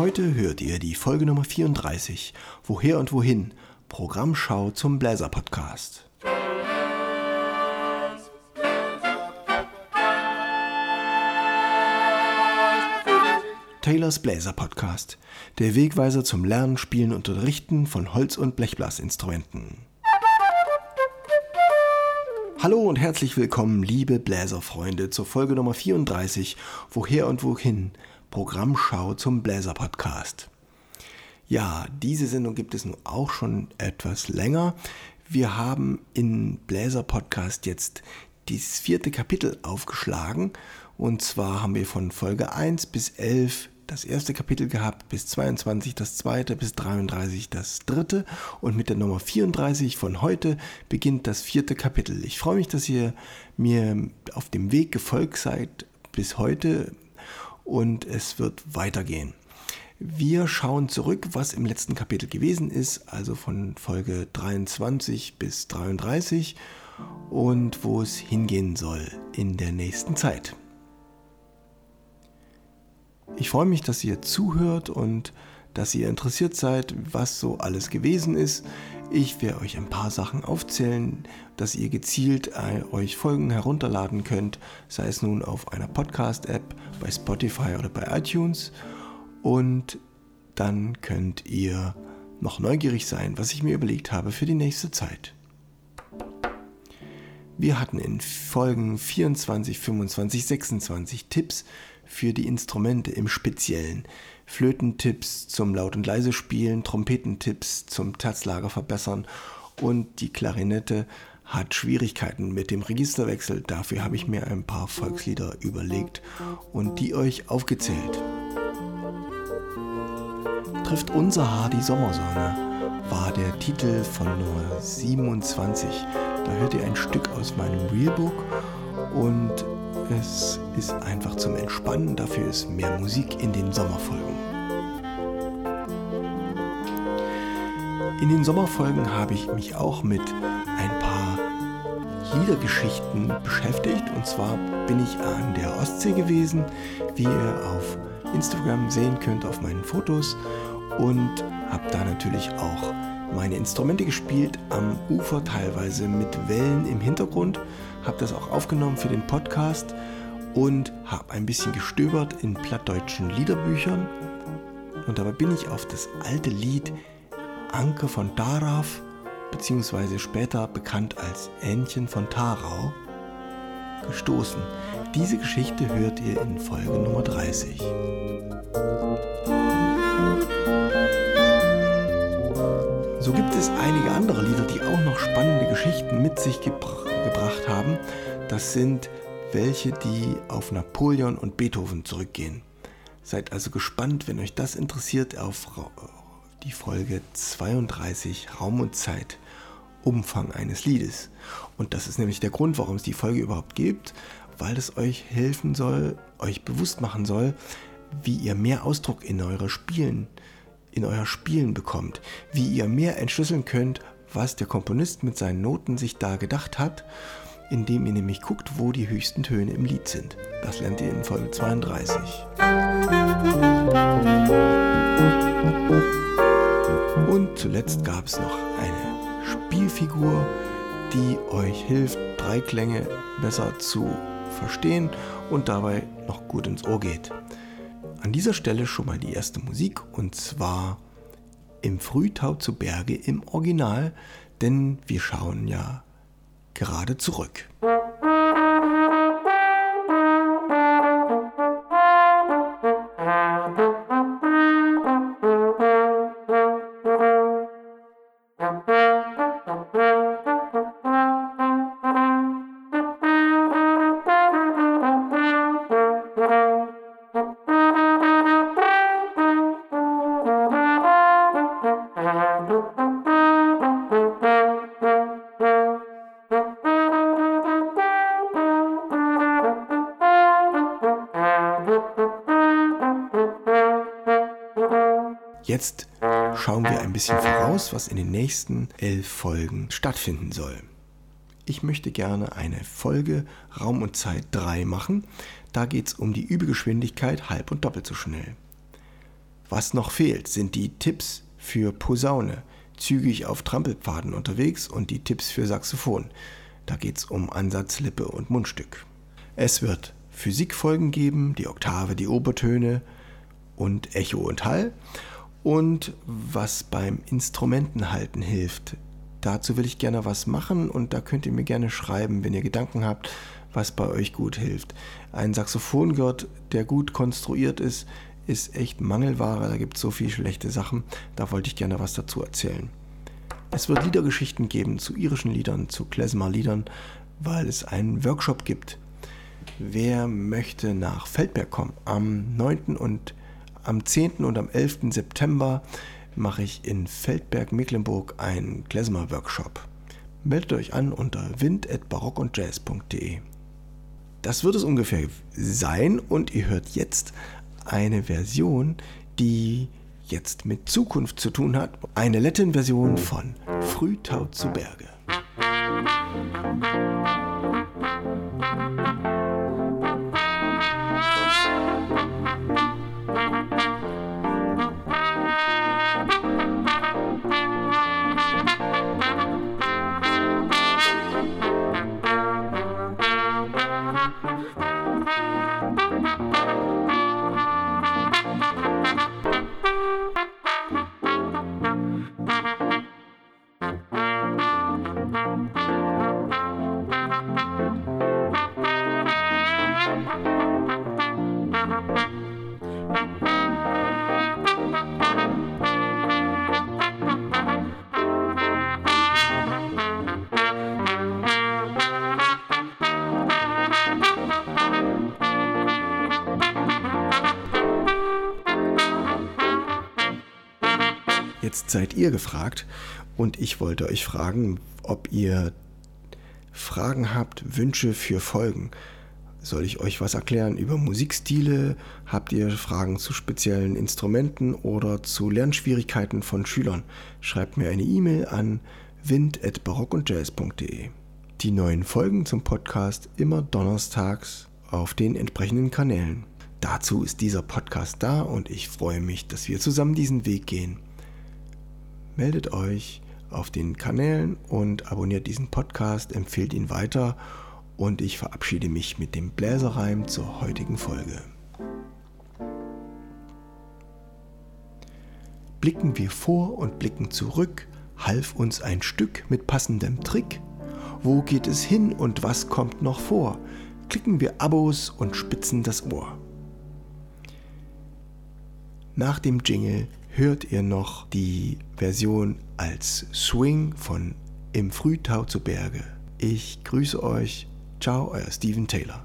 Heute hört ihr die Folge Nummer 34, Woher und Wohin, Programmschau zum Bläser Podcast. Taylors Bläser Podcast, der Wegweiser zum Lernen, Spielen und Unterrichten von Holz- und Blechblasinstrumenten. Hallo und herzlich willkommen, liebe Bläserfreunde, zur Folge Nummer 34, Woher und Wohin, Programmschau zum Bläser Podcast. Ja, diese Sendung gibt es nun auch schon etwas länger. Wir haben in Bläser Podcast jetzt das vierte Kapitel aufgeschlagen. Und zwar haben wir von Folge 1 bis 11 das erste Kapitel gehabt, bis 22 das zweite, bis 33 das dritte und mit der Nummer 34 von heute beginnt das vierte Kapitel. Ich freue mich, dass ihr mir auf dem Weg gefolgt seid bis heute und es wird weitergehen. Wir schauen zurück, was im letzten Kapitel gewesen ist, also von Folge 23 bis 33 und wo es hingehen soll in der nächsten Zeit. Ich freue mich, dass ihr zuhört und dass ihr interessiert seid, was so alles gewesen ist. Ich werde euch ein paar Sachen aufzählen, dass ihr gezielt äh, euch Folgen herunterladen könnt, sei es nun auf einer Podcast-App, bei Spotify oder bei iTunes. Und dann könnt ihr noch neugierig sein, was ich mir überlegt habe für die nächste Zeit. Wir hatten in Folgen 24, 25, 26 Tipps für die Instrumente im Speziellen. Flötentipps zum Laut- und Leise spielen, Trompetentipps zum Terzlager verbessern und die Klarinette hat Schwierigkeiten mit dem Registerwechsel. Dafür habe ich mir ein paar Volkslieder überlegt und die euch aufgezählt. Trifft unser Haar die Sommersonne war der Titel von Nummer 27. Da hört ihr ein Stück aus meinem Realbook und es ist einfach zum Entspannen, dafür ist mehr Musik in den Sommerfolgen. In den Sommerfolgen habe ich mich auch mit ein paar Liedergeschichten beschäftigt. Und zwar bin ich an der Ostsee gewesen, wie ihr auf Instagram sehen könnt auf meinen Fotos. Und habe da natürlich auch meine Instrumente gespielt, am Ufer teilweise mit Wellen im Hintergrund. Habe das auch aufgenommen für den Podcast und habe ein bisschen gestöbert in plattdeutschen Liederbüchern. Und dabei bin ich auf das alte Lied Anke von Darauf, beziehungsweise später bekannt als Ähnchen von Tarau, gestoßen. Diese Geschichte hört ihr in Folge Nummer 30. So gibt es einige andere Lieder, die auch noch spannende Geschichten mit sich gebr gebracht haben. Das sind welche, die auf Napoleon und Beethoven zurückgehen. Seid also gespannt, wenn euch das interessiert, auf die Folge 32 Raum und Zeit, Umfang eines Liedes. Und das ist nämlich der Grund, warum es die Folge überhaupt gibt, weil es euch helfen soll, euch bewusst machen soll, wie ihr mehr Ausdruck in eure Spielen, in euer Spielen bekommt, wie ihr mehr entschlüsseln könnt, was der Komponist mit seinen Noten sich da gedacht hat indem ihr nämlich guckt, wo die höchsten Töne im Lied sind. Das lernt ihr in Folge 32. Und zuletzt gab es noch eine Spielfigur, die euch hilft, drei Klänge besser zu verstehen und dabei noch gut ins Ohr geht. An dieser Stelle schon mal die erste Musik und zwar im Frühtau zu Berge im Original, denn wir schauen ja gerade zurück. Jetzt schauen wir ein bisschen voraus, was in den nächsten elf Folgen stattfinden soll. Ich möchte gerne eine Folge Raum und Zeit 3 machen. Da geht es um die Übegeschwindigkeit halb und doppelt so schnell. Was noch fehlt, sind die Tipps für Posaune, zügig auf Trampelpfaden unterwegs und die Tipps für Saxophon. Da geht es um Ansatz, Lippe und Mundstück. Es wird Physikfolgen geben, die Oktave, die Obertöne und Echo und Hall. Und was beim Instrumentenhalten hilft, dazu will ich gerne was machen und da könnt ihr mir gerne schreiben, wenn ihr Gedanken habt, was bei euch gut hilft. Ein Saxophongurt, der gut konstruiert ist, ist echt Mangelware. Da gibt es so viele schlechte Sachen. Da wollte ich gerne was dazu erzählen. Es wird Liedergeschichten geben zu irischen Liedern, zu Klezmer-Liedern, weil es einen Workshop gibt wer möchte nach Feldberg kommen. Am 9. und am 10. und am 11. September mache ich in Feldberg-Mecklenburg einen Klezmer-Workshop. Meldet euch an unter wind.barockundjazz.de. Das wird es ungefähr sein und ihr hört jetzt eine Version, die jetzt mit Zukunft zu tun hat. Eine Latin-Version von Frühtau zu Berge. Seid ihr gefragt und ich wollte euch fragen, ob ihr Fragen habt, Wünsche für Folgen. Soll ich euch was erklären über Musikstile? Habt ihr Fragen zu speziellen Instrumenten oder zu Lernschwierigkeiten von Schülern? Schreibt mir eine E-Mail an wind.barockundjazz.de. Die neuen Folgen zum Podcast immer donnerstags auf den entsprechenden Kanälen. Dazu ist dieser Podcast da und ich freue mich, dass wir zusammen diesen Weg gehen meldet euch auf den Kanälen und abonniert diesen Podcast, empfehlt ihn weiter und ich verabschiede mich mit dem Bläserreim zur heutigen Folge. Blicken wir vor und blicken zurück, half uns ein Stück mit passendem Trick. Wo geht es hin und was kommt noch vor? Klicken wir Abos und spitzen das Ohr. Nach dem Jingle hört ihr noch die Version als Swing von Im Frühtau zu Berge. Ich grüße euch. Ciao, euer Steven Taylor.